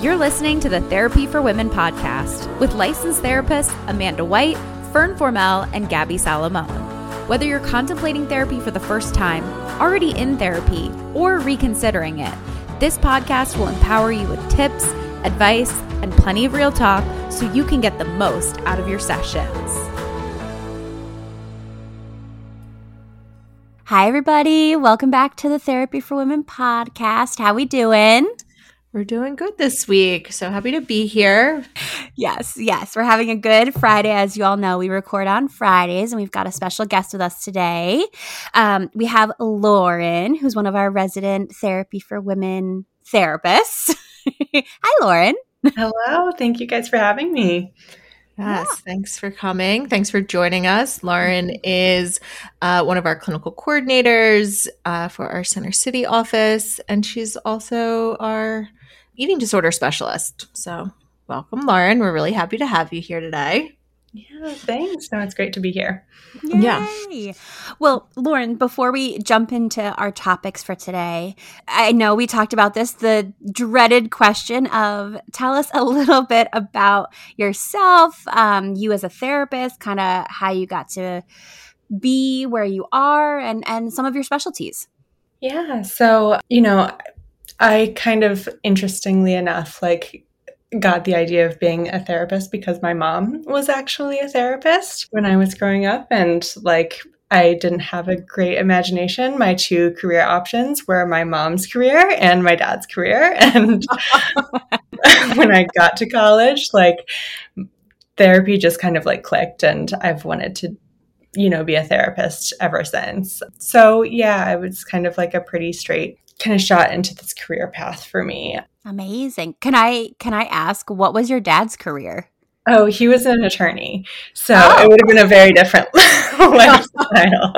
You're listening to the Therapy for Women podcast with licensed therapists Amanda White, Fern Formel, and Gabby Salomon. Whether you're contemplating therapy for the first time, already in therapy, or reconsidering it, this podcast will empower you with tips, advice, and plenty of real talk so you can get the most out of your sessions. Hi everybody, welcome back to the Therapy for Women podcast. How we doing? We're doing good this week. So happy to be here. Yes, yes. We're having a good Friday. As you all know, we record on Fridays, and we've got a special guest with us today. Um, we have Lauren, who's one of our resident Therapy for Women therapists. Hi, Lauren. Hello. Thank you guys for having me. Yes, yeah. thanks for coming. Thanks for joining us. Lauren is uh, one of our clinical coordinators uh, for our Center City office, and she's also our eating disorder specialist. So, welcome, Lauren. We're really happy to have you here today. Yeah, thanks. No, it's great to be here. Yay. Yeah. Well, Lauren, before we jump into our topics for today, I know we talked about this the dreaded question of tell us a little bit about yourself, um, you as a therapist, kind of how you got to be where you are, and, and some of your specialties. Yeah. So, you know, I kind of interestingly enough, like got the idea of being a therapist because my mom was actually a therapist when I was growing up. And like, I didn't have a great imagination. My two career options were my mom's career and my dad's career. And when I got to college, like, therapy just kind of like clicked, and I've wanted to you know, be a therapist ever since. So, yeah, it was kind of like a pretty straight kind of shot into this career path for me. Amazing. Can I can I ask what was your dad's career? Oh, he was an attorney. So oh. it would have been a very different lifestyle.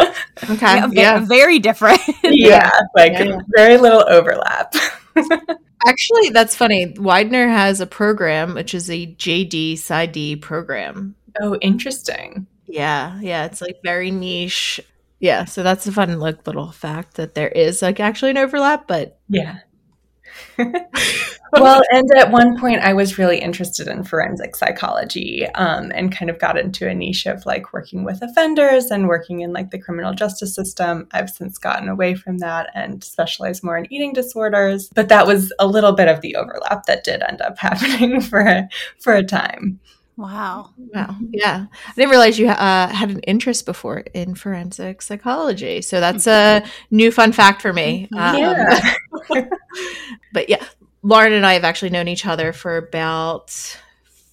Okay. Yeah, yeah. very different. yeah, like yeah, yeah. very little overlap. Actually, that's funny. Widener has a program which is a JD PsyD program. Oh, interesting. Yeah, yeah, it's like very niche. Yeah, so that's a fun like little fact that there is like actually an overlap, but yeah. well, and at one point, I was really interested in forensic psychology um, and kind of got into a niche of like working with offenders and working in like the criminal justice system. I've since gotten away from that and specialized more in eating disorders. But that was a little bit of the overlap that did end up happening for a, for a time. Wow. Wow. Yeah. I didn't realize you uh, had an interest before in forensic psychology. So that's a new fun fact for me. Um, yeah. but yeah, Lauren and I have actually known each other for about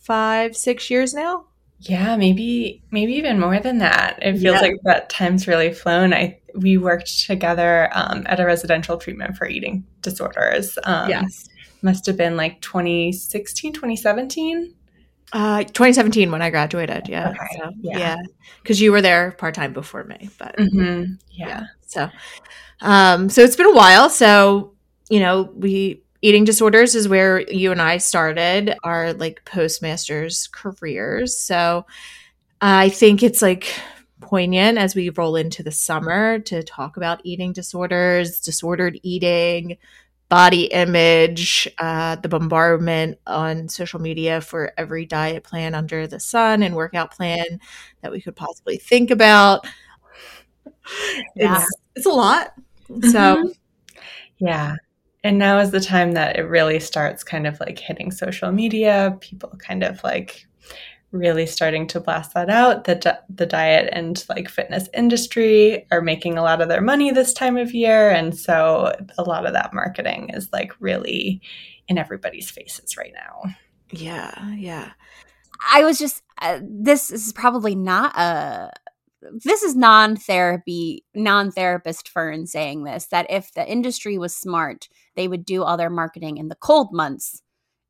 five, six years now. Yeah, maybe maybe even more than that. It feels yeah. like that time's really flown. I we worked together um, at a residential treatment for eating disorders. Um, yes, must have been like 2016, 2017. Uh, 2017 when I graduated. Yeah. Okay. So, yeah. Because yeah. you were there part time before me, but mm-hmm. yeah. yeah. So, um, so it's been a while. So, you know, we eating disorders is where you and I started our like postmasters careers. So, I think it's like poignant as we roll into the summer to talk about eating disorders, disordered eating, body image, uh, the bombardment on social media for every diet plan under the sun and workout plan that we could possibly think about. Yeah. It's, it's a lot. Mm-hmm. So, yeah. And now is the time that it really starts kind of like hitting social media. People kind of like really starting to blast that out. The, di- the diet and like fitness industry are making a lot of their money this time of year. And so a lot of that marketing is like really in everybody's faces right now. Yeah. Yeah. I was just, uh, this is probably not a, this is non-therapy non-therapist fern saying this that if the industry was smart they would do all their marketing in the cold months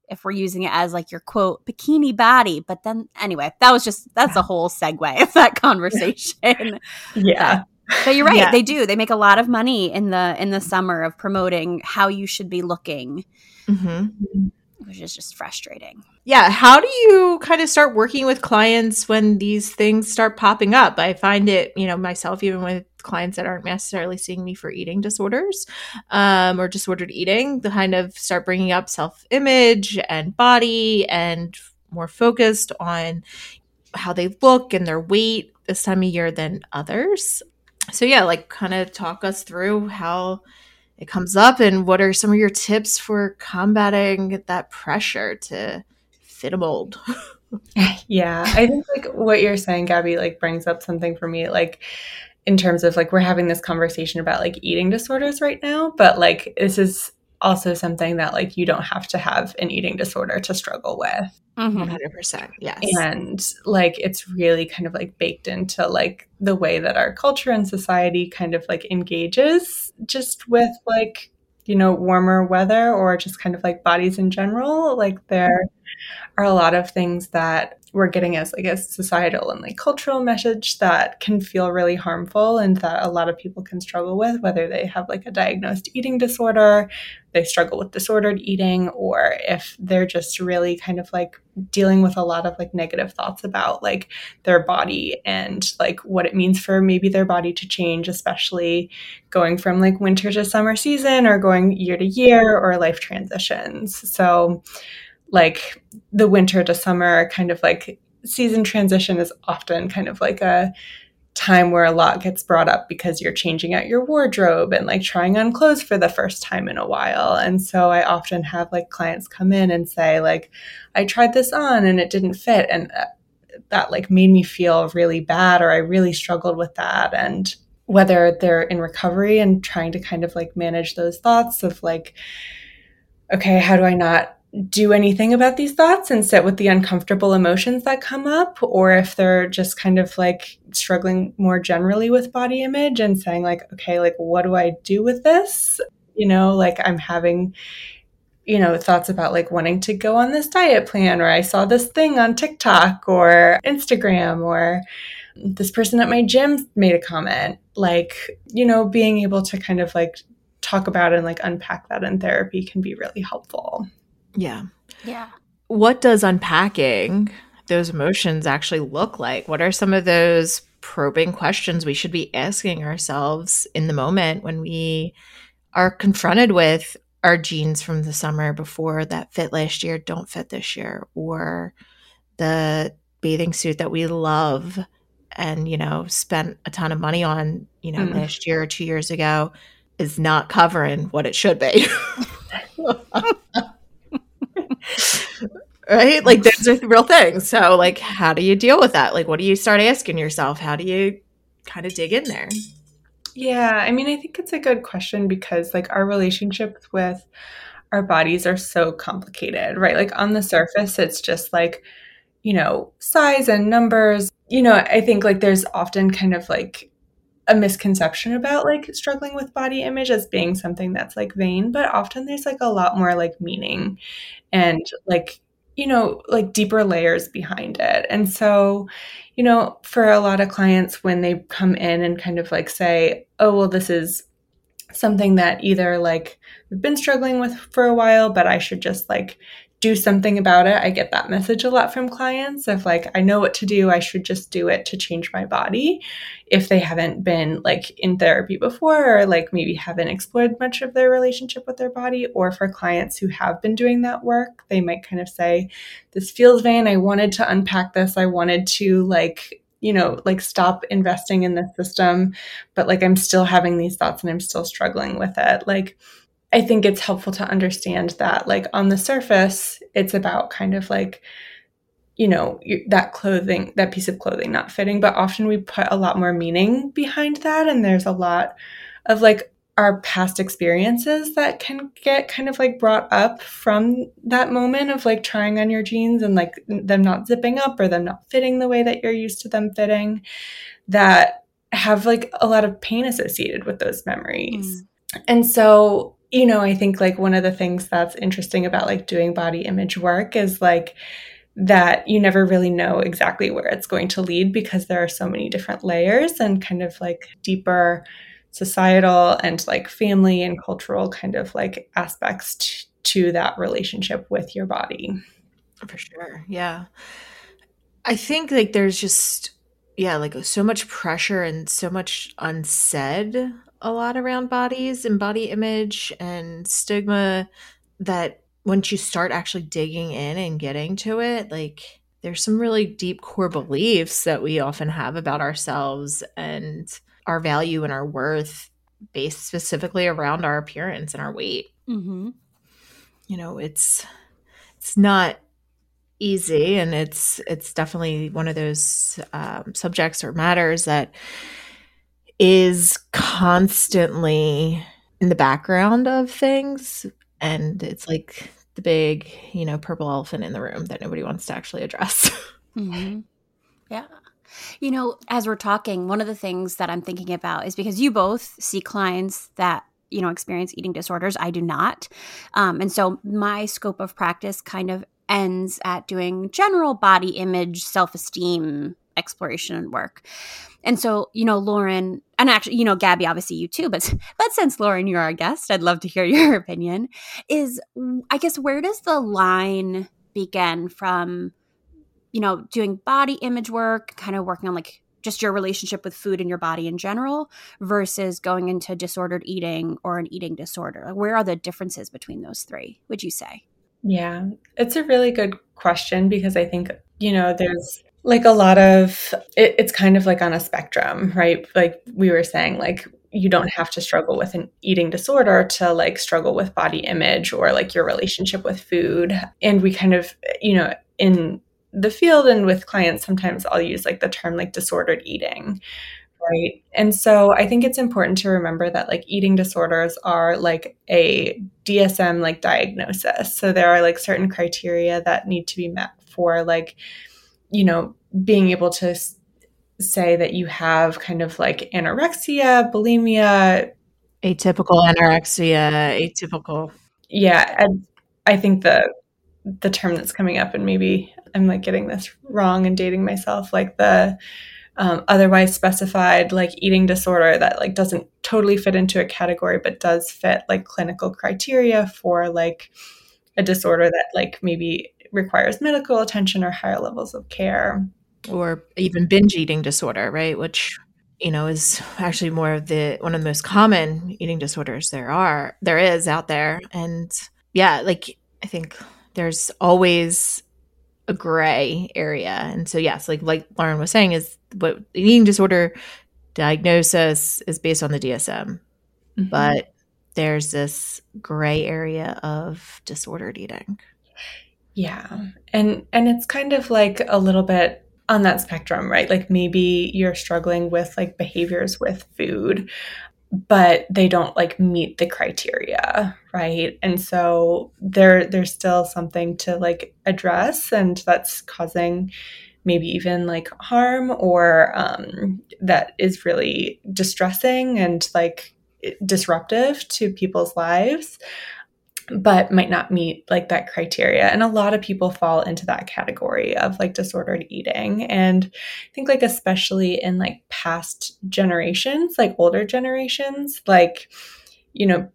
if we're using it as like your quote bikini body but then anyway that was just that's a whole segue of that conversation yeah but you're right yeah. they do they make a lot of money in the in the summer of promoting how you should be looking mm-hmm. which is just frustrating yeah, how do you kind of start working with clients when these things start popping up? I find it, you know, myself, even with clients that aren't necessarily seeing me for eating disorders um, or disordered eating, to kind of start bringing up self image and body and more focused on how they look and their weight this time of year than others. So, yeah, like kind of talk us through how it comes up and what are some of your tips for combating that pressure to fit a mold? yeah, I think like what you're saying, Gabby, like brings up something for me. Like, in terms of like we're having this conversation about like eating disorders right now but like this is also something that like you don't have to have an eating disorder to struggle with mm-hmm. 100% yes and like it's really kind of like baked into like the way that our culture and society kind of like engages just with like you know warmer weather or just kind of like bodies in general like there are a lot of things that we're getting as like a societal and like cultural message that can feel really harmful and that a lot of people can struggle with whether they have like a diagnosed eating disorder they struggle with disordered eating or if they're just really kind of like dealing with a lot of like negative thoughts about like their body and like what it means for maybe their body to change especially going from like winter to summer season or going year to year or life transitions. So like the winter to summer kind of like season transition is often kind of like a time where a lot gets brought up because you're changing out your wardrobe and like trying on clothes for the first time in a while. And so I often have like clients come in and say like I tried this on and it didn't fit and uh, that like made me feel really bad or I really struggled with that and whether they're in recovery and trying to kind of like manage those thoughts of like okay, how do I not do anything about these thoughts and sit with the uncomfortable emotions that come up, or if they're just kind of like struggling more generally with body image and saying, like, okay, like, what do I do with this? You know, like I'm having, you know, thoughts about like wanting to go on this diet plan, or I saw this thing on TikTok or Instagram, or this person at my gym made a comment. Like, you know, being able to kind of like talk about and like unpack that in therapy can be really helpful. Yeah. Yeah. What does unpacking those emotions actually look like? What are some of those probing questions we should be asking ourselves in the moment when we are confronted with our jeans from the summer before that fit last year don't fit this year or the bathing suit that we love and you know spent a ton of money on you know mm. last year or 2 years ago is not covering what it should be right? Like those are real things. So like how do you deal with that? Like what do you start asking yourself? How do you kind of dig in there? Yeah, I mean, I think it's a good question because like our relationships with our bodies are so complicated, right? Like on the surface it's just like you know, size and numbers. You know, I think like there's often kind of like a misconception about like struggling with body image as being something that's like vain, but often there's like a lot more like meaning and like you know, like deeper layers behind it. And so, you know, for a lot of clients, when they come in and kind of like say, oh, well, this is something that either like we've been struggling with for a while, but I should just like do something about it. I get that message a lot from clients of like, I know what to do. I should just do it to change my body. If they haven't been like in therapy before, or like maybe haven't explored much of their relationship with their body, or for clients who have been doing that work, they might kind of say, This feels vain. I wanted to unpack this. I wanted to like, you know, like stop investing in this system, but like I'm still having these thoughts and I'm still struggling with it. Like, I think it's helpful to understand that, like, on the surface, it's about kind of like, you know, that clothing, that piece of clothing not fitting, but often we put a lot more meaning behind that. And there's a lot of like our past experiences that can get kind of like brought up from that moment of like trying on your jeans and like them not zipping up or them not fitting the way that you're used to them fitting that have like a lot of pain associated with those memories. Mm. And so you know, I think like one of the things that's interesting about like doing body image work is like that you never really know exactly where it's going to lead because there are so many different layers and kind of like deeper societal and like family and cultural kind of like aspects t- to that relationship with your body. For sure. Yeah. I think like there's just yeah, like so much pressure and so much unsaid a lot around bodies and body image and stigma that once you start actually digging in and getting to it, like there's some really deep core beliefs that we often have about ourselves and our value and our worth based specifically around our appearance and our weight. Mm-hmm. You know, it's it's not easy and it's it's definitely one of those um, subjects or matters that is constantly in the background of things and it's like the big you know purple elephant in the room that nobody wants to actually address mm-hmm. yeah you know as we're talking one of the things that i'm thinking about is because you both see clients that you know experience eating disorders i do not um, and so my scope of practice kind of ends at doing general body image, self esteem exploration and work. And so, you know, Lauren, and actually, you know, Gabby, obviously you too, but but since Lauren, you're our guest, I'd love to hear your opinion. Is I guess where does the line begin from, you know, doing body image work, kind of working on like just your relationship with food and your body in general versus going into disordered eating or an eating disorder? Where are the differences between those three, would you say? Yeah, it's a really good question because I think, you know, there's like a lot of it, it's kind of like on a spectrum, right? Like we were saying, like you don't have to struggle with an eating disorder to like struggle with body image or like your relationship with food. And we kind of, you know, in the field and with clients, sometimes I'll use like the term like disordered eating, Right. And so I think it's important to remember that like eating disorders are like a DSM like diagnosis. So there are like certain criteria that need to be met for like, you know, being able to s- say that you have kind of like anorexia, bulimia, atypical anorexia, atypical. Yeah. And I think the the term that's coming up and maybe I'm like getting this wrong and dating myself, like the um, otherwise specified like eating disorder that like doesn't totally fit into a category but does fit like clinical criteria for like a disorder that like maybe requires medical attention or higher levels of care or even binge eating disorder right which you know is actually more of the one of the most common eating disorders there are there is out there and yeah like i think there's always a gray area. And so yes, like like Lauren was saying, is what eating disorder diagnosis is based on the DSM. Mm-hmm. But there's this gray area of disordered eating. Yeah. And and it's kind of like a little bit on that spectrum, right? Like maybe you're struggling with like behaviors with food but they don't like meet the criteria right and so there there's still something to like address and that's causing maybe even like harm or um, that is really distressing and like disruptive to people's lives but might not meet like that criteria. And a lot of people fall into that category of like disordered eating. And i think like especially in like past generations like older generations like you know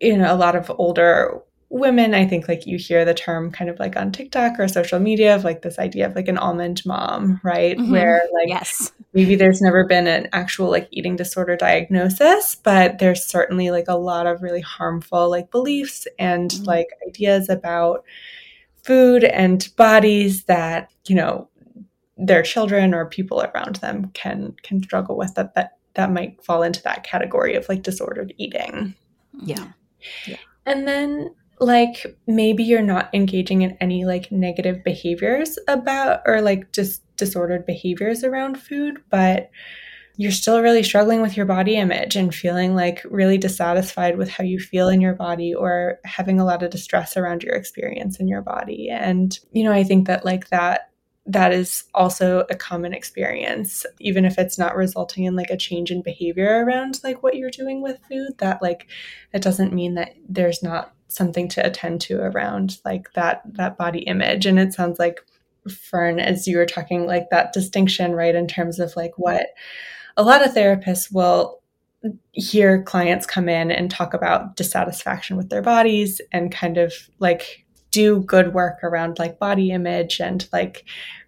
you know a lot of older women i think like you hear the term kind of like on tiktok or social media of like this idea of like an almond mom right? Mm-hmm. where like yes maybe there's never been an actual like eating disorder diagnosis but there's certainly like a lot of really harmful like beliefs and mm-hmm. like ideas about food and bodies that you know their children or people around them can can struggle with that that that might fall into that category of like disordered eating. Yeah. Yeah. And then like maybe you're not engaging in any like negative behaviors about or like just disordered behaviors around food, but you're still really struggling with your body image and feeling like really dissatisfied with how you feel in your body or having a lot of distress around your experience in your body. And, you know, I think that like that that is also a common experience even if it's not resulting in like a change in behavior around like what you're doing with food that like it doesn't mean that there's not something to attend to around like that that body image and it sounds like fern as you were talking like that distinction right in terms of like what a lot of therapists will hear clients come in and talk about dissatisfaction with their bodies and kind of like do good work around like body image and like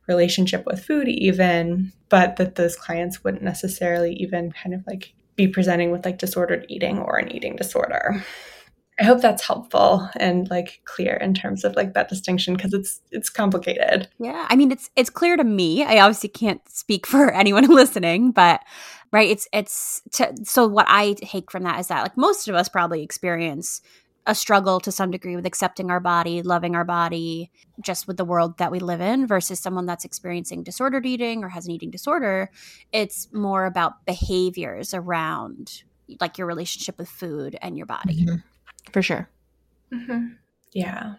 relationship with food even but that those clients wouldn't necessarily even kind of like be presenting with like disordered eating or an eating disorder i hope that's helpful and like clear in terms of like that distinction because it's it's complicated yeah i mean it's it's clear to me i obviously can't speak for anyone listening but right it's it's to, so what i take from that is that like most of us probably experience a struggle to some degree with accepting our body, loving our body, just with the world that we live in versus someone that's experiencing disordered eating or has an eating disorder. It's more about behaviors around like your relationship with food and your body. Mm-hmm. For sure. Mm-hmm. Yeah.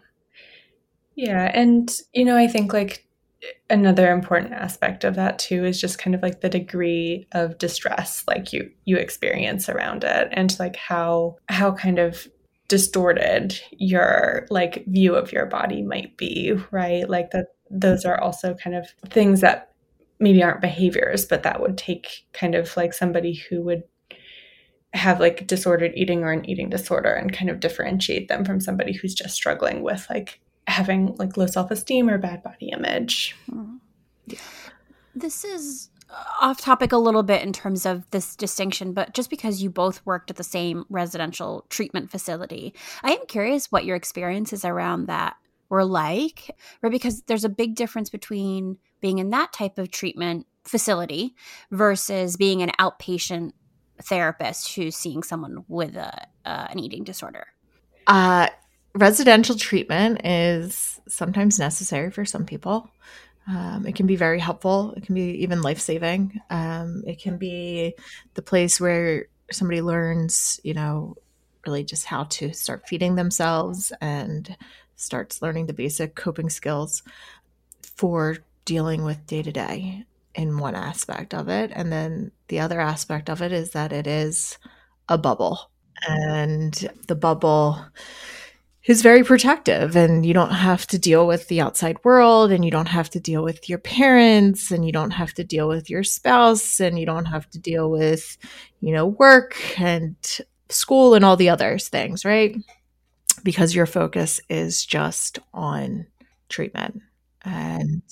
Yeah. And, you know, I think like another important aspect of that too is just kind of like the degree of distress like you you experience around it and like how how kind of distorted your like view of your body might be right like that those are also kind of things that maybe aren't behaviors but that would take kind of like somebody who would have like disordered eating or an eating disorder and kind of differentiate them from somebody who's just struggling with like having like low self-esteem or bad body image mm-hmm. this is off topic a little bit in terms of this distinction, but just because you both worked at the same residential treatment facility, I am curious what your experiences around that were like, right? Because there's a big difference between being in that type of treatment facility versus being an outpatient therapist who's seeing someone with a, uh, an eating disorder. Uh, residential treatment is sometimes necessary for some people. Um, it can be very helpful. It can be even life saving. Um, it can be the place where somebody learns, you know, really just how to start feeding themselves and starts learning the basic coping skills for dealing with day to day in one aspect of it. And then the other aspect of it is that it is a bubble. And the bubble is very protective and you don't have to deal with the outside world and you don't have to deal with your parents and you don't have to deal with your spouse and you don't have to deal with you know work and school and all the other things right because your focus is just on treatment and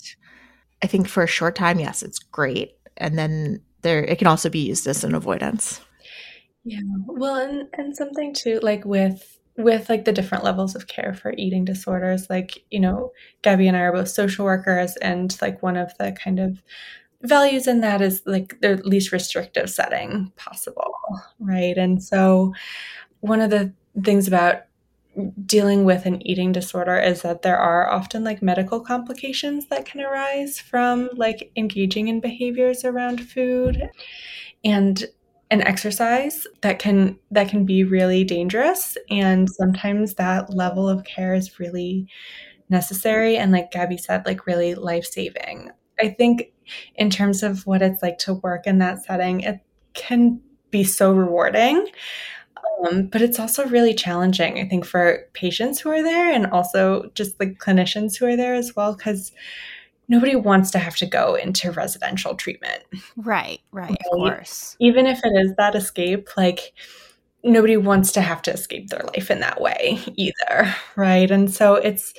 i think for a short time yes it's great. And then there it can also be used as an avoidance. Yeah. Well and and something too like with with like the different levels of care for eating disorders like you know gabby and i are both social workers and like one of the kind of values in that is like the least restrictive setting possible right? And so one of the things about dealing with an eating disorder is that there are often like medical complications that can arise from like engaging in behaviors around food and an exercise that can that can be really dangerous and sometimes that level of care is really necessary and like Gabby said like really life-saving. I think in terms of what it's like to work in that setting it can be so rewarding. Um, but it's also really challenging, I think, for patients who are there and also just like clinicians who are there as well, because nobody wants to have to go into residential treatment. Right, right, right, of course. Even if it is that escape, like nobody wants to have to escape their life in that way either, right? And so it's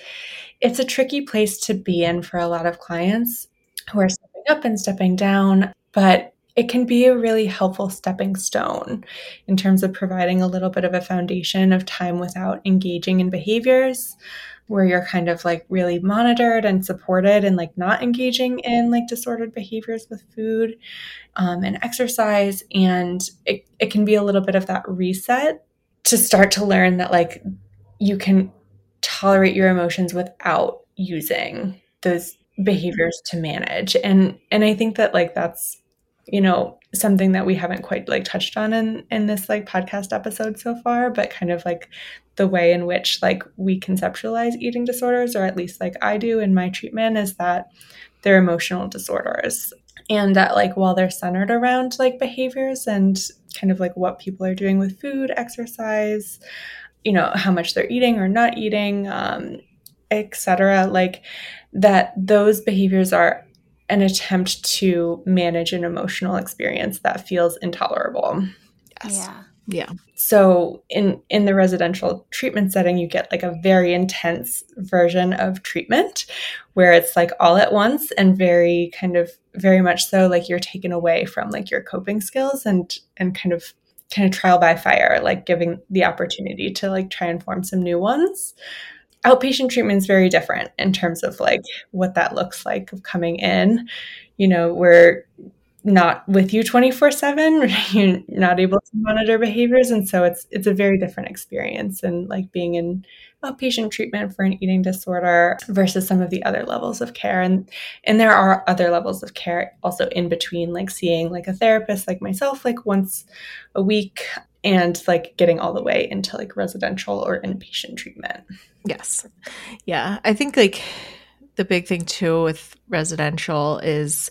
it's a tricky place to be in for a lot of clients who are stepping up and stepping down, but it can be a really helpful stepping stone in terms of providing a little bit of a foundation of time without engaging in behaviors where you're kind of like really monitored and supported and like not engaging in like disordered behaviors with food um, and exercise. And it, it can be a little bit of that reset to start to learn that like you can tolerate your emotions without using those behaviors to manage. And and I think that like that's you know something that we haven't quite like touched on in in this like podcast episode so far but kind of like the way in which like we conceptualize eating disorders or at least like I do in my treatment is that they're emotional disorders. And that like while they're centered around like behaviors and kind of like what people are doing with food exercise you know how much they're eating or not eating um, etc like that those behaviors are an attempt to manage an emotional experience that feels intolerable yes. yeah Yeah. So in in the residential treatment setting, you get like a very intense version of treatment where it's like all at once and very kind of very much so like you're taken away from like your coping skills and and kind of kind of trial by fire, like giving the opportunity to like try and form some new ones. Outpatient treatment is very different in terms of like what that looks like of coming in. You know, we're not with you 24 7 you're not able to monitor behaviors and so it's it's a very different experience and like being in outpatient treatment for an eating disorder versus some of the other levels of care and and there are other levels of care also in between like seeing like a therapist like myself like once a week and like getting all the way into like residential or inpatient treatment. Yes. Yeah i think like the big thing too with residential is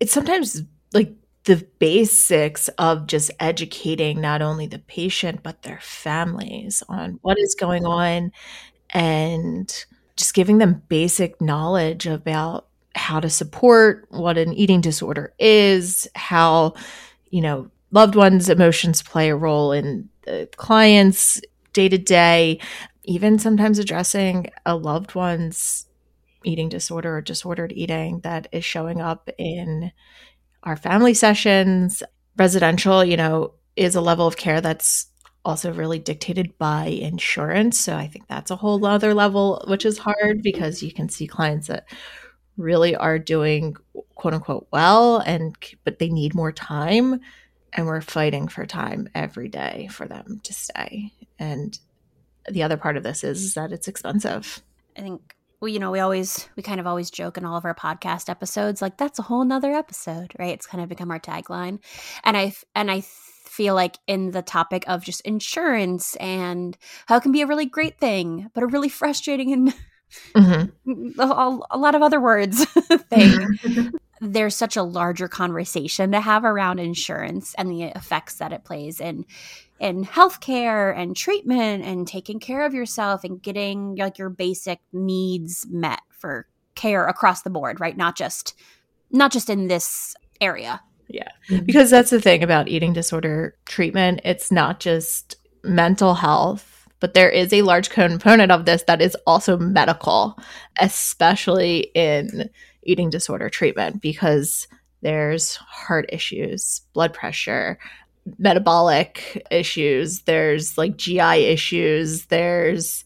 it's sometimes like the basics of just educating not only the patient but their families on what is going on and just giving them basic knowledge about how to support what an eating disorder is how you know loved ones emotions play a role in the clients day to day even sometimes addressing a loved one's eating disorder or disordered eating that is showing up in our family sessions. Residential, you know, is a level of care that's also really dictated by insurance. So I think that's a whole other level, which is hard because you can see clients that really are doing quote unquote well and but they need more time and we're fighting for time every day for them to stay and the other part of this is, is that it's expensive i think we, you know, we always, we kind of always joke in all of our podcast episodes, like that's a whole nother episode, right? It's kind of become our tagline. And I, and I feel like in the topic of just insurance and how it can be a really great thing, but a really frustrating and mm-hmm. a, a, lot of other words thing. There's such a larger conversation to have around insurance and the effects that it plays in in healthcare and treatment and taking care of yourself and getting like your basic needs met for care across the board, right? Not just not just in this area. Yeah. Mm-hmm. Because that's the thing about eating disorder treatment, it's not just mental health, but there is a large component of this that is also medical, especially in eating disorder treatment because there's heart issues, blood pressure, metabolic issues, there's like GI issues, there's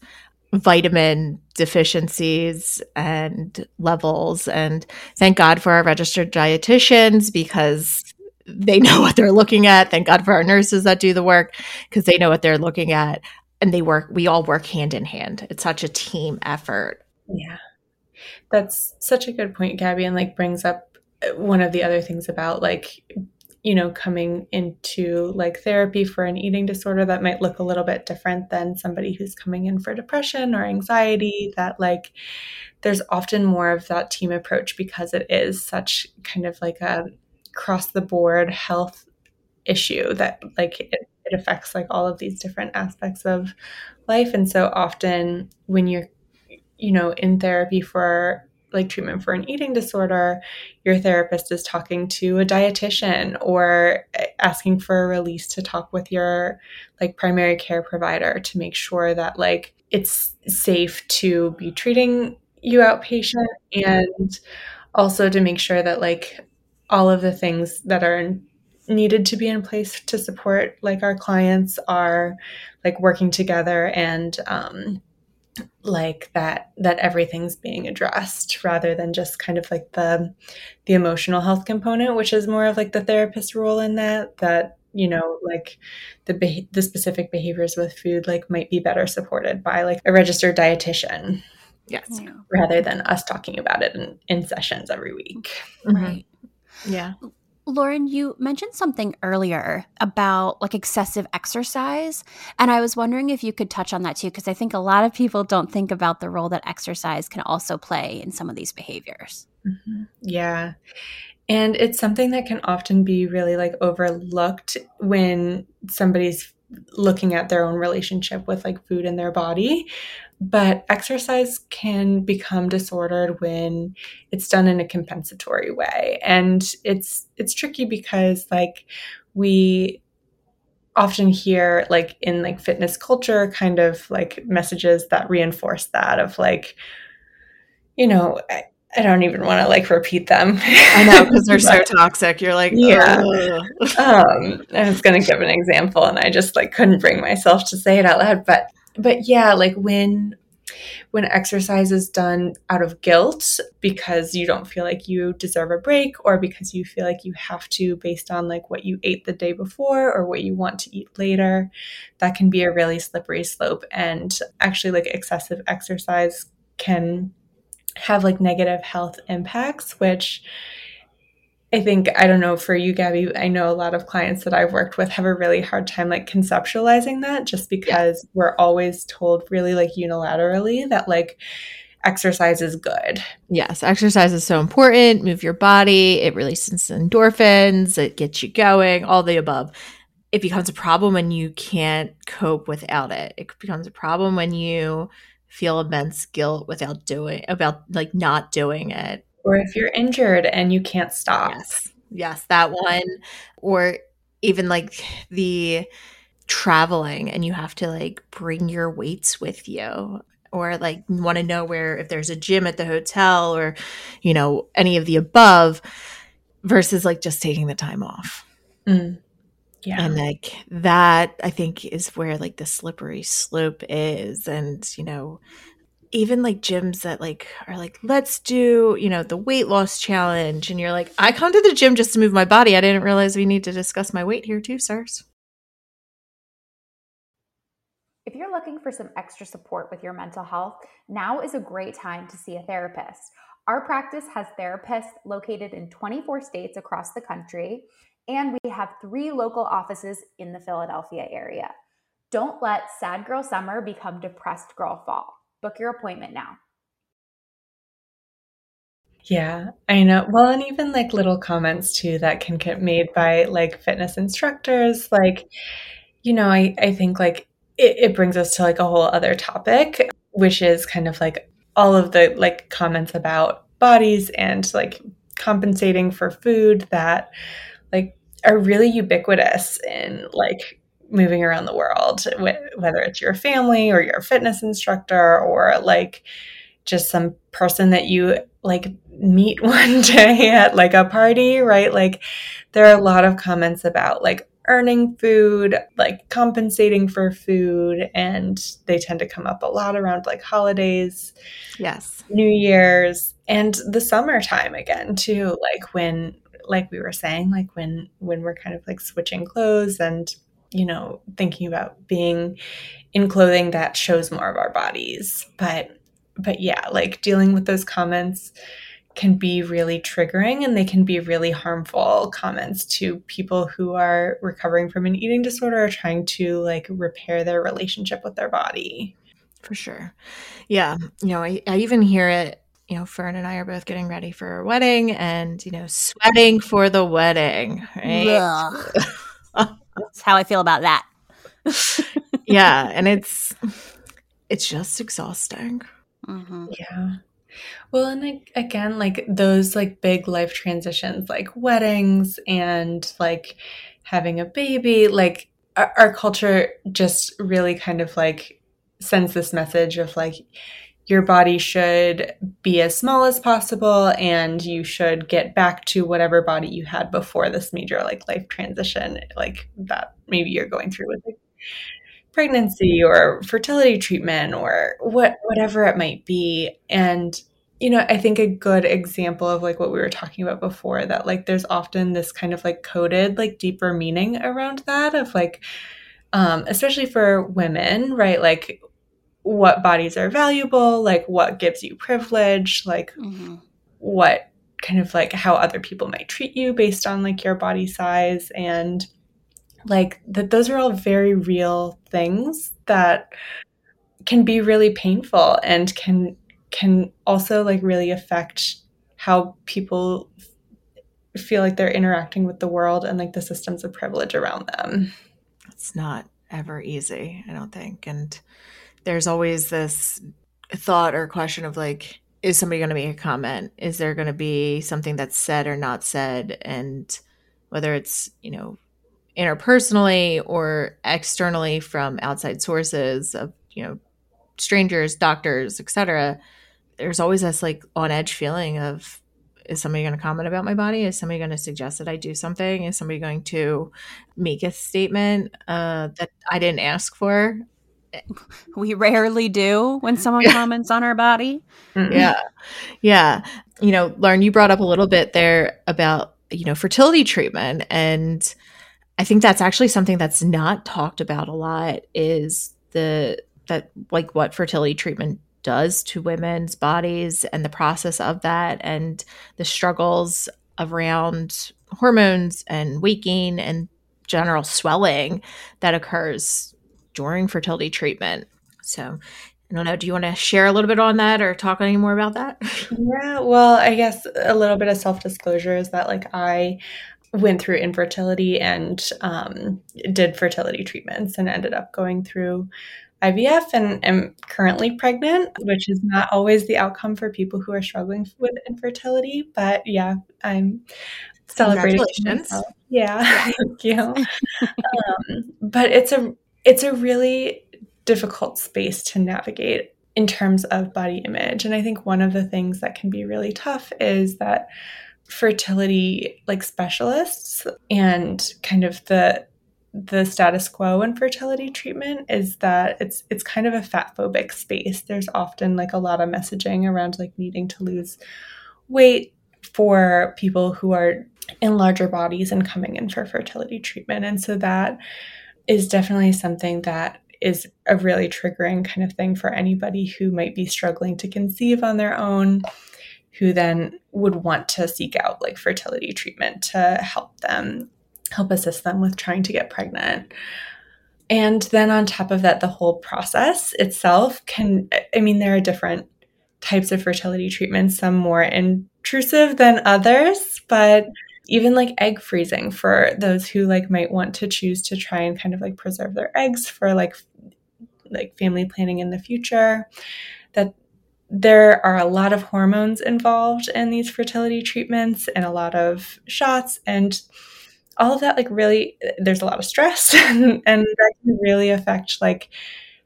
vitamin deficiencies and levels. And thank God for our registered dietitians because they know what they're looking at. Thank God for our nurses that do the work because they know what they're looking at. And they work, we all work hand in hand. It's such a team effort. Yeah. That's such a good point, Gabby, and like brings up uh, one of the other things about like you know, coming into like therapy for an eating disorder that might look a little bit different than somebody who's coming in for depression or anxiety, that like there's often more of that team approach because it is such kind of like a cross the board health issue that like it, it affects like all of these different aspects of life. And so often when you're, you know, in therapy for like treatment for an eating disorder, your therapist is talking to a dietitian or asking for a release to talk with your like primary care provider to make sure that like it's safe to be treating you outpatient and also to make sure that like all of the things that are needed to be in place to support like our clients are like working together and um, like that that everything's being addressed rather than just kind of like the the emotional health component which is more of like the therapist role in that that you know like the the specific behaviors with food like might be better supported by like a registered dietitian yes. Rather than us talking about it in, in sessions every week. Right. Mm-hmm. yeah Lauren, you mentioned something earlier about like excessive exercise. And I was wondering if you could touch on that too, because I think a lot of people don't think about the role that exercise can also play in some of these behaviors. Mm-hmm. Yeah. And it's something that can often be really like overlooked when somebody's looking at their own relationship with like food in their body. But exercise can become disordered when it's done in a compensatory way. And it's it's tricky because like we often hear like in like fitness culture kind of like messages that reinforce that of like you know I don't even want to like repeat them. I know because they're so toxic. You're like, yeah. um, I was going to give an example, and I just like couldn't bring myself to say it out loud. But but yeah, like when when exercise is done out of guilt because you don't feel like you deserve a break or because you feel like you have to based on like what you ate the day before or what you want to eat later that can be a really slippery slope and actually like excessive exercise can have like negative health impacts which I think I don't know for you, Gabby. I know a lot of clients that I've worked with have a really hard time like conceptualizing that, just because yeah. we're always told really like unilaterally that like exercise is good. Yes, exercise is so important. Move your body. It releases endorphins. It gets you going. All the above. It becomes a problem when you can't cope without it. It becomes a problem when you feel immense guilt without doing about like not doing it or if you're injured and you can't stop. Yes. Yes, that one. Or even like the traveling and you have to like bring your weights with you or like want to know where if there's a gym at the hotel or you know any of the above versus like just taking the time off. Mm. Yeah. And like that I think is where like the slippery slope is and you know even like gyms that like are like let's do you know the weight loss challenge and you're like i come to the gym just to move my body. I didn't realize we need to discuss my weight here too sirs. If you're looking for some extra support with your mental health now is a great time to see a therapist. Our practice has therapists located in 24 states across the country and we have three local offices in the philadelphia area don't let sad girl summer become depressed girl fall Book your appointment now. Yeah, I know. Well, and even like little comments too that can get made by like fitness instructors. Like, you know, I, I think like it, it brings us to like a whole other topic, which is kind of like all of the like comments about bodies and like compensating for food that are really ubiquitous in like moving around the world, whether it's your family or your fitness instructor or like just some person that you like meet one day at like a party, right? Like there are a lot of comments about like earning food, like compensating for food, and they tend to come up a lot around like holidays. Yes. New Year's and the summertime again too, like when like we were saying, like when when we're kind of like switching clothes and you know, thinking about being in clothing that shows more of our bodies. But but yeah, like dealing with those comments can be really triggering and they can be really harmful comments to people who are recovering from an eating disorder or trying to like repair their relationship with their body. For sure. Yeah. You know, I, I even hear it you know, Fern and I are both getting ready for a wedding and, you know, sweating for the wedding, right? That's how I feel about that. yeah, and it's it's just exhausting. Mm-hmm. Yeah. Well, and like, again, like those like big life transitions, like weddings and like having a baby, like our, our culture just really kind of like sends this message of like your body should be as small as possible and you should get back to whatever body you had before this major like life transition like that maybe you're going through with like pregnancy or fertility treatment or what whatever it might be. And you know i think a good example of like what we were talking about before that like there's often this kind of like coded like deeper meaning around that of like um, especially for women right? Like what bodies are valuable, like what gives you privilege, like mm-hmm. what kind of like how other people might treat you based on like your body size and like that those are all very real things that can be really painful and can can also like really affect how people feel like they're interacting with the world and like the systems of privilege around them. It's not ever easy, I don't think. And there's always this thought or question of like, is somebody going to make a comment? Is there going to be something that's said or not said? And whether it's, you know, interpersonally or externally from outside sources of, you know, strangers, doctors, etc., there's always this like on edge feeling of is somebody going to comment about my body? Is somebody going to suggest that I do something? Is somebody going to make a statement uh, that I didn't ask for? We rarely do when someone comments on our body. Yeah. Yeah. You know, Lauren, you brought up a little bit there about, you know, fertility treatment. And I think that's actually something that's not talked about a lot is the, that like what fertility treatment does to women's bodies and the process of that and the struggles around hormones and weight gain and general swelling that occurs during fertility treatment. So, I don't know. Do you want to share a little bit on that or talk any more about that? Yeah, well, I guess a little bit of self disclosure is that like I went through infertility and um, did fertility treatments and ended up going through IVF and am currently pregnant, which is not always the outcome for people who are struggling with infertility. But yeah, I'm celebrating. Congratulations. Yeah, thank you. um, but it's a it's a really difficult space to navigate in terms of body image, and I think one of the things that can be really tough is that fertility like specialists and kind of the the status quo in fertility treatment is that it's it's kind of a fat phobic space. There's often like a lot of messaging around like needing to lose weight for people who are in larger bodies and coming in for fertility treatment. And so that is definitely something that is a really triggering kind of thing for anybody who might be struggling to conceive on their own who then would want to seek out like fertility treatment to help them help assist them with trying to get pregnant. And then on top of that, the whole process itself can, I mean, there are different types of fertility treatments, some more intrusive than others, but even like egg freezing for those who like might want to choose to try and kind of like preserve their eggs for like like family planning in the future that there are a lot of hormones involved in these fertility treatments and a lot of shots and all of that like really there's a lot of stress and, and that can really affect like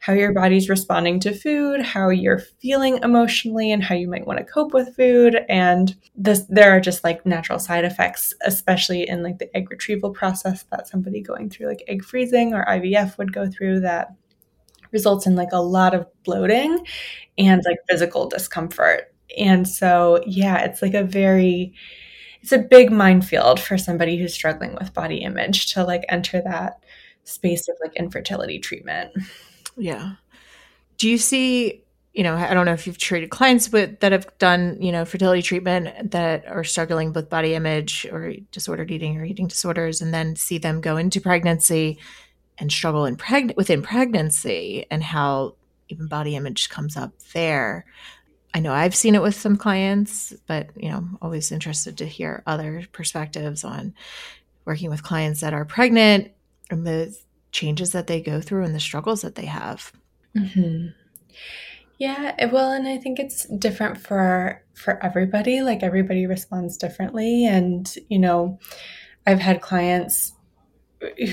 how your body's responding to food, how you're feeling emotionally, and how you might want to cope with food. And this, there are just like natural side effects, especially in like the egg retrieval process that somebody going through like egg freezing or IVF would go through that results in like a lot of bloating and like physical discomfort. And so, yeah, it's like a very, it's a big minefield for somebody who's struggling with body image to like enter that space of like infertility treatment. Yeah. Do you see, you know, I don't know if you've treated clients with that have done, you know, fertility treatment that are struggling with body image or disordered eating or eating disorders and then see them go into pregnancy and struggle in preg- within pregnancy and how even body image comes up there. I know I've seen it with some clients, but you know, I'm always interested to hear other perspectives on working with clients that are pregnant and the changes that they go through and the struggles that they have. Mm-hmm. Yeah, well, and I think it's different for for everybody. Like everybody responds differently, and you know, I've had clients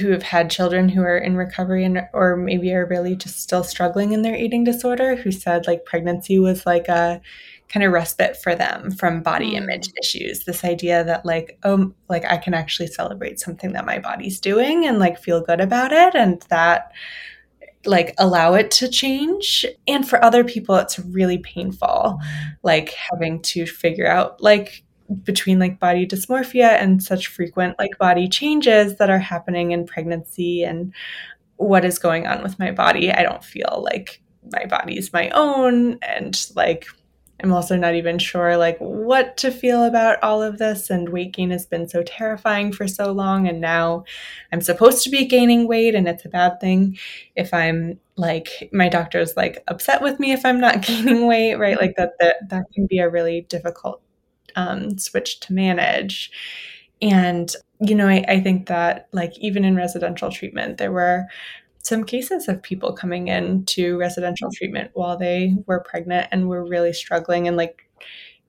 who have had children who are in recovery and or maybe are really just still struggling in their eating disorder who said like pregnancy was like a kind of respite for them from body mm. image issues this idea that like oh like i can actually celebrate something that my body's doing and like feel good about it and that like allow it to change and for other people it's really painful like having to figure out like between like body dysmorphia and such frequent like body changes that are happening in pregnancy and what is going on with my body i don't feel like my body is my own and like I'm also not even sure like what to feel about all of this and weight gain has been so terrifying for so long and now I'm supposed to be gaining weight and it's a bad thing if I'm like my doctor's like upset with me if I'm not gaining weight, right? Like that that that can be a really difficult um, switch to manage. And you know, I, I think that like even in residential treatment, there were some cases of people coming in to residential treatment while they were pregnant and were really struggling and like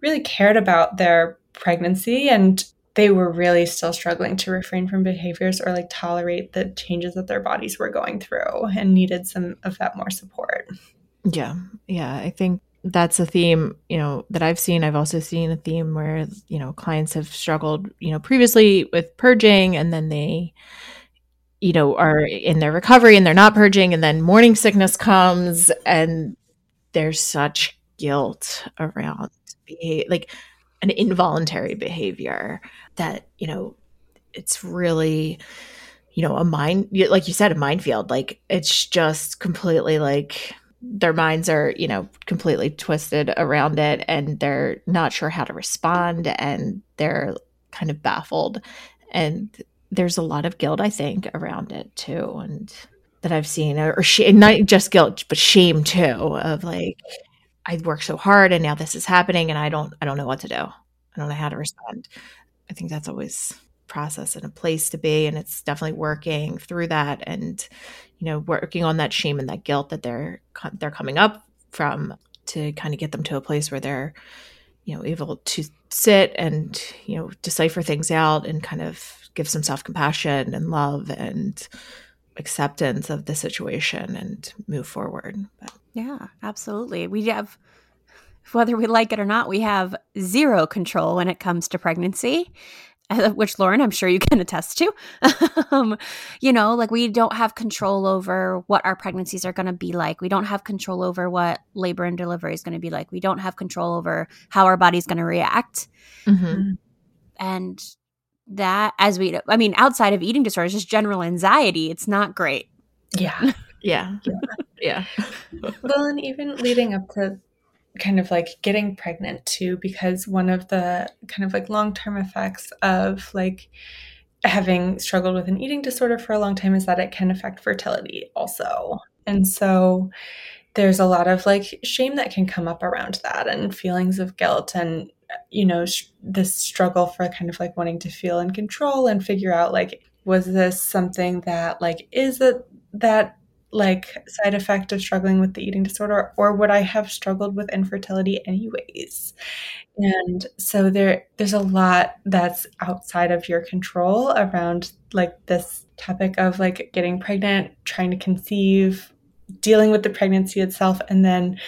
really cared about their pregnancy and they were really still struggling to refrain from behaviors or like tolerate the changes that their bodies were going through and needed some of that more support. Yeah. Yeah. I think that's a theme, you know, that I've seen. I've also seen a theme where, you know, clients have struggled, you know, previously with purging and then they, you know, are in their recovery and they're not purging and then morning sickness comes and there's such guilt around behavior, like an involuntary behavior that, you know, it's really, you know, a mind, like you said, a minefield. Like it's just completely like their minds are, you know, completely twisted around it and they're not sure how to respond and they're kind of baffled. And there's a lot of guilt, I think, around it too. And that I've seen, or shame, not just guilt, but shame too, of like, I worked so hard and now this is happening and I don't, I don't know what to do. I don't know how to respond. I think that's always process and a place to be and it's definitely working through that and you know working on that shame and that guilt that they're they're coming up from to kind of get them to a place where they're you know able to sit and you know decipher things out and kind of give some self-compassion and love and acceptance of the situation and move forward but. yeah absolutely we have whether we like it or not we have zero control when it comes to pregnancy which Lauren, I'm sure you can attest to. um, you know, like we don't have control over what our pregnancies are going to be like. We don't have control over what labor and delivery is going to be like. We don't have control over how our body's going to react. Mm-hmm. And that, as we, I mean, outside of eating disorders, just general anxiety, it's not great. Yeah. yeah. Yeah. yeah. well, and even leading up to kind of like getting pregnant too because one of the kind of like long-term effects of like having struggled with an eating disorder for a long time is that it can affect fertility also and so there's a lot of like shame that can come up around that and feelings of guilt and you know sh- this struggle for kind of like wanting to feel in control and figure out like was this something that like is it that like side effect of struggling with the eating disorder or would I have struggled with infertility anyways? And so there there's a lot that's outside of your control around like this topic of like getting pregnant, trying to conceive, dealing with the pregnancy itself and then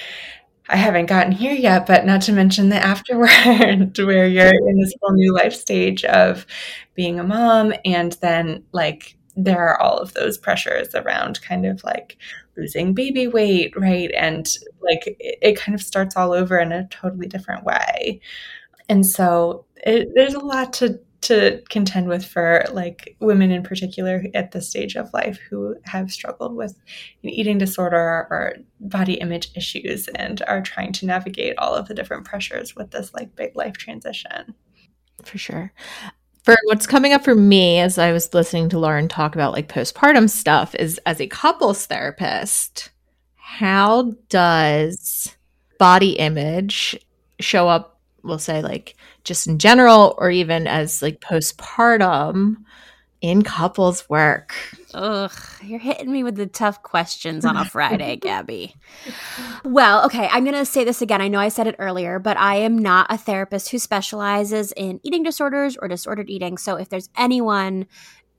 I haven't gotten here yet, but not to mention the afterward, where you're in this whole new life stage of being a mom and then like there are all of those pressures around kind of like losing baby weight, right? And like it, it kind of starts all over in a totally different way. And so it, there's a lot to to contend with for like women in particular at this stage of life who have struggled with an eating disorder or body image issues and are trying to navigate all of the different pressures with this like big life transition. For sure for what's coming up for me as I was listening to Lauren talk about like postpartum stuff is as a couples therapist, how does body image show up, we'll say like just in general or even as like postpartum in couples work? Ugh, you're hitting me with the tough questions on a Friday, Gabby. Well, okay, I'm going to say this again. I know I said it earlier, but I am not a therapist who specializes in eating disorders or disordered eating. So if there's anyone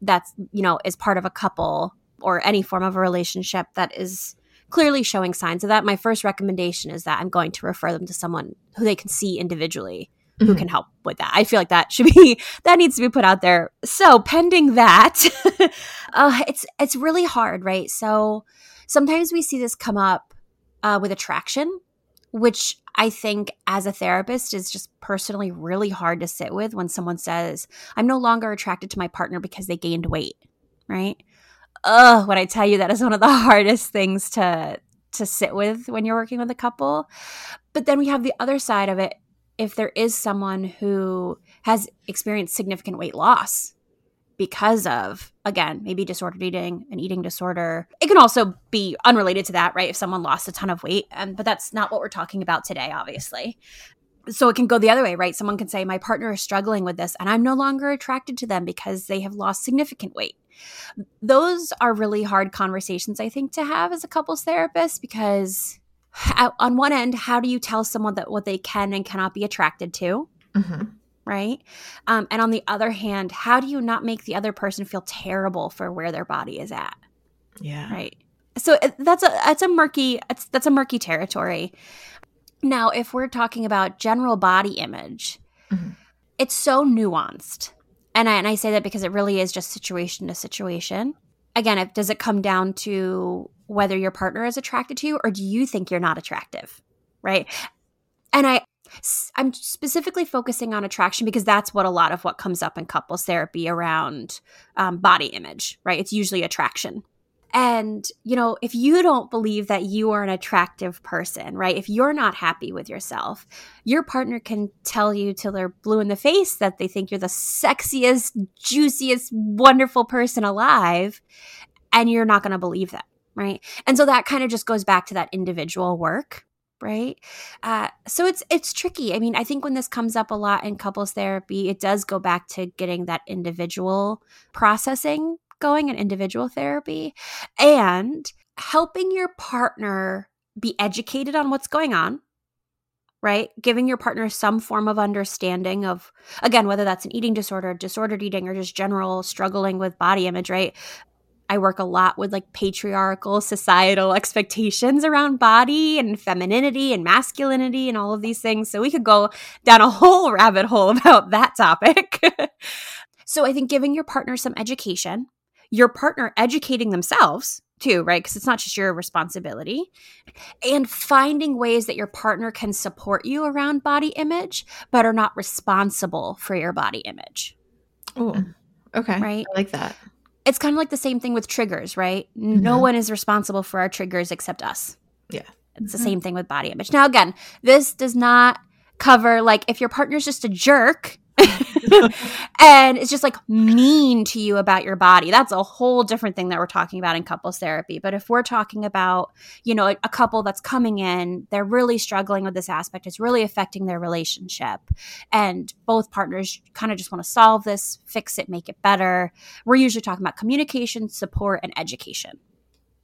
that's, you know, is part of a couple or any form of a relationship that is clearly showing signs of that, my first recommendation is that I'm going to refer them to someone who they can see individually who mm-hmm. can help with that. I feel like that should be that needs to be put out there. So pending that, uh, it's it's really hard, right? So sometimes we see this come up uh, with attraction, which I think as a therapist is just personally really hard to sit with when someone says, "I'm no longer attracted to my partner because they gained weight," right? Ugh, when I tell you that is one of the hardest things to to sit with when you're working with a couple. But then we have the other side of it. If there is someone who has experienced significant weight loss because of again maybe disordered eating an eating disorder it can also be unrelated to that right? If someone lost a ton of weight and but that's not what we're talking about today obviously. So it can go the other way right? Someone can say my partner is struggling with this and i'm no longer attracted to them because they have lost significant weight those are really hard conversations i think to have as a couples therapist because on one end, how do you tell someone that what they can and cannot be attracted to? Mm-hmm. right? Um, and on the other hand, how do you not make the other person feel terrible for where their body is at? Yeah. Right. So that's a that's a murky that's, that's a murky territory. Now, if we're talking about general body image, mm-hmm. it's so nuanced. And I, and I say that because it really is just situation to situation. Again, it, does it come down to whether your partner is attracted to you or do you think you're not attractive? Right. And I, I'm specifically focusing on attraction because that's what a lot of what comes up in couples therapy around um, body image, right? It's usually attraction. And, you know, if you don't believe that you are an attractive person, right? If you're not happy with yourself, your partner can tell you till they're blue in the face that they think you're the sexiest, juiciest, wonderful person alive. And you're not going to believe that, right? And so that kind of just goes back to that individual work right uh, so it's it's tricky i mean i think when this comes up a lot in couples therapy it does go back to getting that individual processing going in individual therapy and helping your partner be educated on what's going on right giving your partner some form of understanding of again whether that's an eating disorder disordered eating or just general struggling with body image right I work a lot with like patriarchal societal expectations around body and femininity and masculinity and all of these things. So we could go down a whole rabbit hole about that topic. so I think giving your partner some education, your partner educating themselves too, right? Because it's not just your responsibility. And finding ways that your partner can support you around body image, but are not responsible for your body image. Oh, okay. Right. I like that it's kind of like the same thing with triggers, right? Mm-hmm. No one is responsible for our triggers except us. Yeah. It's mm-hmm. the same thing with body image. Now, again, this does not cover like if your partner's just a jerk and it's just like mean to you about your body. That's a whole different thing that we're talking about in couples therapy. But if we're talking about, you know, a, a couple that's coming in, they're really struggling with this aspect, it's really affecting their relationship. And both partners kind of just want to solve this, fix it, make it better. We're usually talking about communication, support, and education.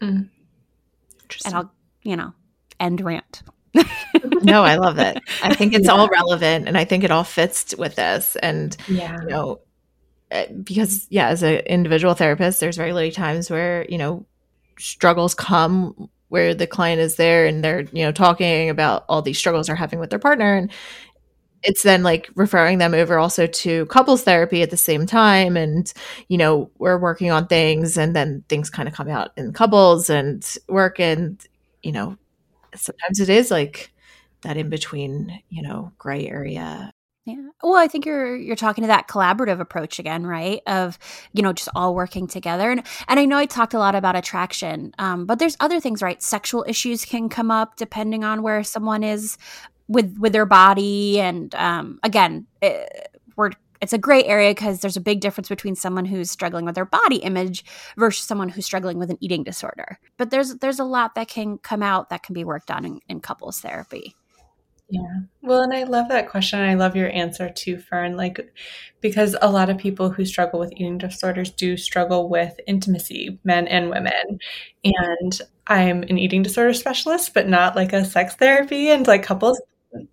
Mm. And I'll, you know, end rant no, I love it. I think it's yeah. all relevant and I think it all fits with this. And, yeah. you know, eh, because, yeah, as an individual therapist, there's very little times where, you know, struggles come where the client is there and they're, you know, talking about all these struggles they're having with their partner. And it's then like referring them over also to couples therapy at the same time. And, you know, we're working on things and then things kind of come out in couples and work and, you know, sometimes it is like that in between, you know, gray area. Yeah. Well, I think you're you're talking to that collaborative approach again, right? Of you know just all working together, and and I know I talked a lot about attraction, um, but there's other things, right? Sexual issues can come up depending on where someone is with with their body, and um, again, it, eh, we're it's a gray area because there's a big difference between someone who's struggling with their body image versus someone who's struggling with an eating disorder. But there's there's a lot that can come out that can be worked on in, in couples therapy. Yeah. Well, and I love that question. I love your answer too, Fern. Like, because a lot of people who struggle with eating disorders do struggle with intimacy, men and women. And I'm an eating disorder specialist, but not like a sex therapy and like couples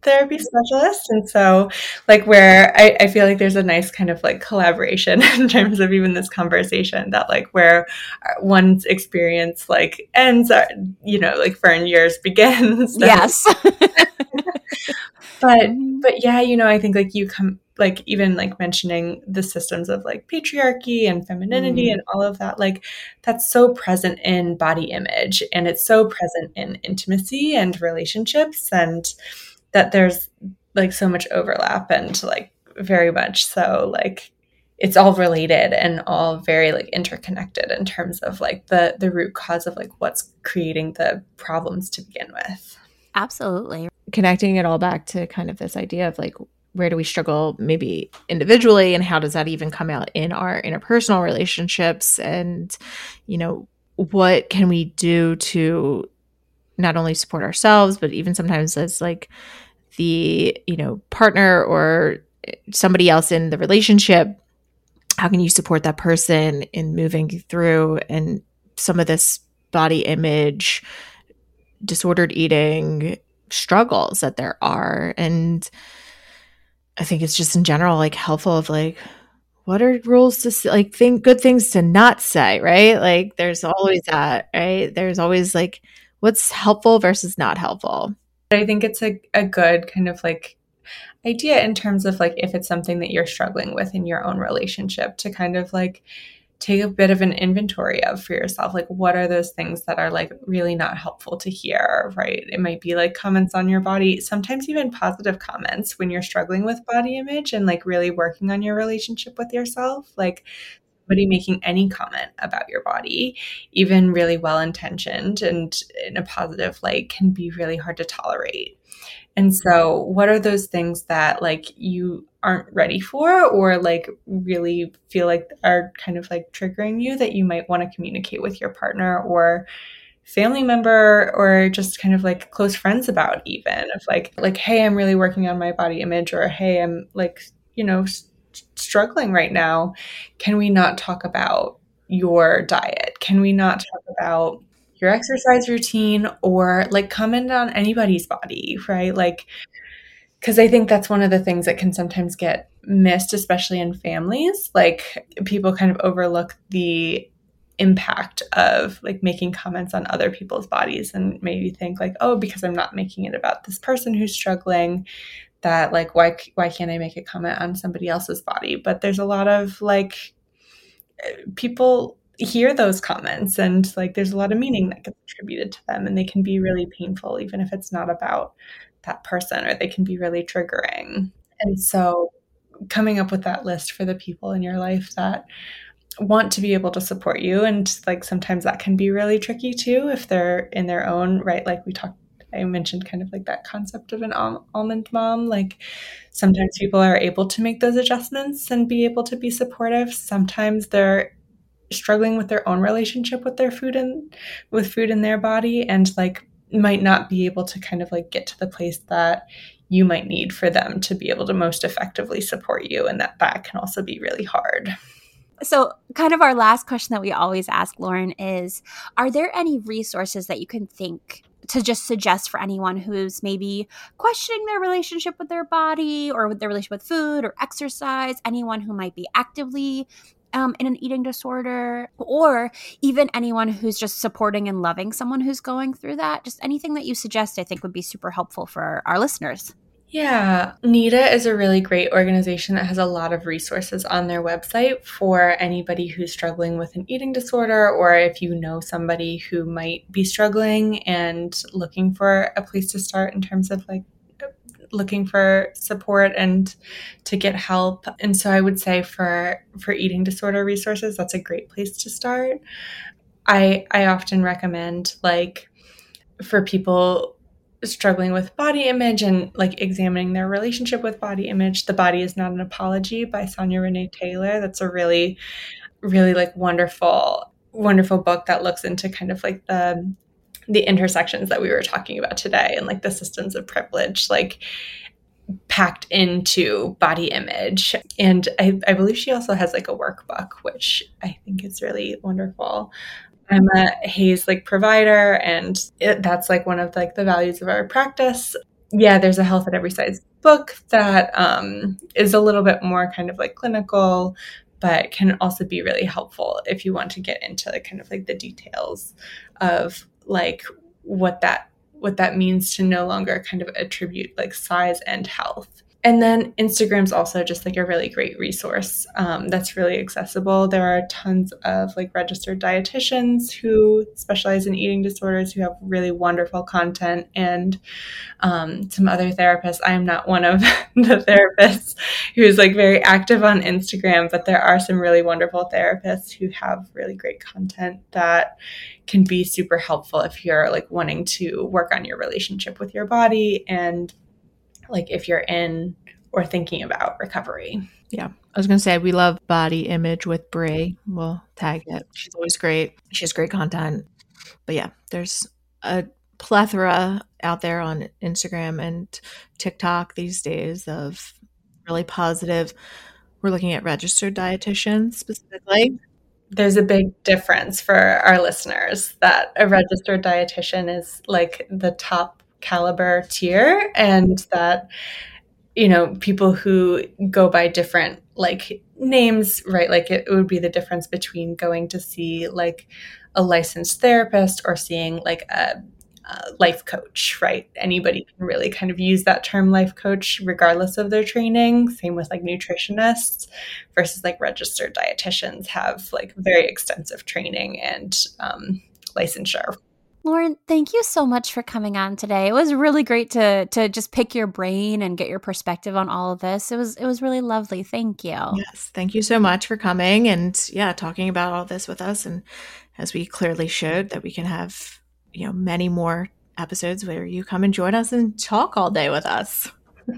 therapy specialist and so like where I, I feel like there's a nice kind of like collaboration in terms of even this conversation that like where one's experience like ends uh, you know like fern yours begins yes but mm-hmm. but yeah you know i think like you come like even like mentioning the systems of like patriarchy and femininity mm. and all of that like that's so present in body image and it's so present in intimacy and relationships and that there's like so much overlap and like very much so like it's all related and all very like interconnected in terms of like the the root cause of like what's creating the problems to begin with absolutely connecting it all back to kind of this idea of like where do we struggle maybe individually and how does that even come out in our interpersonal relationships? And you know what can we do to not only support ourselves but even sometimes as like the you know partner or somebody else in the relationship how can you support that person in moving through? And some of this body image disordered eating struggles that there are and I think it's just in general like helpful of like what are rules to say? like think good things to not say, right? Like there's always that, right? There's always like what's helpful versus not helpful. I think it's a, a good kind of like idea in terms of like if it's something that you're struggling with in your own relationship to kind of like take a bit of an inventory of for yourself like what are those things that are like really not helpful to hear right? It might be like comments on your body sometimes even positive comments when you're struggling with body image and like really working on your relationship with yourself like somebody making any comment about your body even really well intentioned and in a positive light can be really hard to tolerate. And so, what are those things that like you aren't ready for or like really feel like are kind of like triggering you that you might want to communicate with your partner or family member or just kind of like close friends about even of like like hey i'm really working on my body image or hey i'm like you know s- struggling right now. Can we not talk about your diet? Can we not talk about your exercise routine? or like comment on anybody's body, right? Like, because I think that's one of the things that can sometimes get missed, especially in families. Like, people kind of overlook the impact of like making comments on other people's bodies and maybe think like oh because i'm not making it about this person who's struggling that like why why can't i make a comment on somebody else's body but there's a lot of like eh, people hear those comments and like there's a lot of meaning that gets attributed to them and they can be really painful even if it's not about that person or they can be really triggering and so coming up with that list for the people in your life that want to be able to support you and like sometimes that can be really tricky too if they're in their own right like we talked I mentioned kind of like that concept of an al- almond mom. Like sometimes people are able to make those adjustments and be able to be supportive. Sometimes they're struggling with their own relationship with their food and with food in their body and like might not be able to kind of like get to the place that you might need for them to be able to most effectively support you and that that can also be really hard. So, kind of our last question that we always ask Lauren is Are there any resources that you can think to just suggest for anyone who's maybe questioning their relationship with their body or with their relationship with food or exercise, anyone who might be actively um, in an eating disorder, or even anyone who's just supporting and loving someone who's going through that. Just anything that you suggest, I think, would be super helpful for our listeners. Yeah, NEDA is a really great organization that has a lot of resources on their website for anybody who's struggling with an eating disorder, or if you know somebody who might be struggling and looking for a place to start in terms of like looking for support and to get help. And so I would say for for eating disorder resources, that's a great place to start. I I often recommend like for people struggling with body image and like examining their relationship with body image, The Body is Not an Apology by Sonya Renee Taylor. That's a really, really like wonderful, wonderful book that looks into kind of like the the intersections that we were talking about today and like the systems of privilege like packed into body image. And I, I believe she also has like a workbook which i think is really wonderful. I'm a HAES like provider and it, that's like one of like the values of our practice. Yeah there's a health at every size book that um, is a little bit more kind of like clinical but can also be really helpful if you want to get into kind of like the details of like what that what that means to no longer kind of attribute like size and health and then Instagram's also just like a really great resource um, that's really accessible. There are tons of like registered dietitians who specialize in eating disorders who have really wonderful content, and um, some other therapists. I am not one of the therapists who's like very active on Instagram, but there are some really wonderful therapists who have really great content that can be super helpful if you're like wanting to work on your relationship with your body and like if you're in or thinking about recovery. Yeah. I was going to say, we love body image with Bri. We'll tag it. She's always great. She has great content. But yeah, there's a plethora out there on Instagram and TikTok these days of really positive. We're looking at registered dietitians specifically. There's a big difference for our listeners that a registered dietitian is like the top caliber tier and that you know, people who go by different like names, right? Like it, would be the difference between going to see like a licensed therapist or seeing like a life coach, right? Anybody can really kind of use that term life coach regardless of their training. Same with like nutritionists versus like registered dietitians have like very extensive training and um, licensure. Lauren, thank you so much for coming on today. It was really great to to just pick your brain and get your perspective on all of this. It was it was really lovely. Thank you. Yes, thank you so much for coming and yeah, talking about all this with us and as we clearly showed that we can have you know many more episodes where you come and join us and talk all day with us.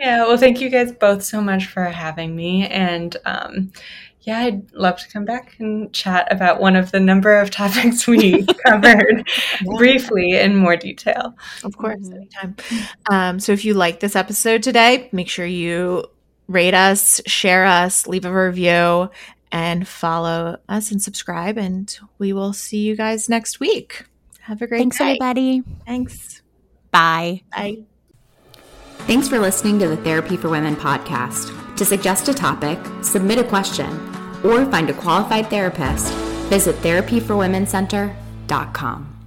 yeah, well, thank you guys both so much for having me. And um, yeah, I'd love to come back and chat about one of the number of topics we covered yeah. briefly in more detail. Of course, mm-hmm. anytime. Um, so if you like this episode today, make sure you rate us, share us, leave a review, and follow us and subscribe. And we will see you guys next week. Have a great day. Thanks, day. everybody. Thanks. Bye. Bye. Thanks for listening to the Therapy for Women podcast. To suggest a topic, submit a question, or find a qualified therapist, visit therapyforwomencenter.com.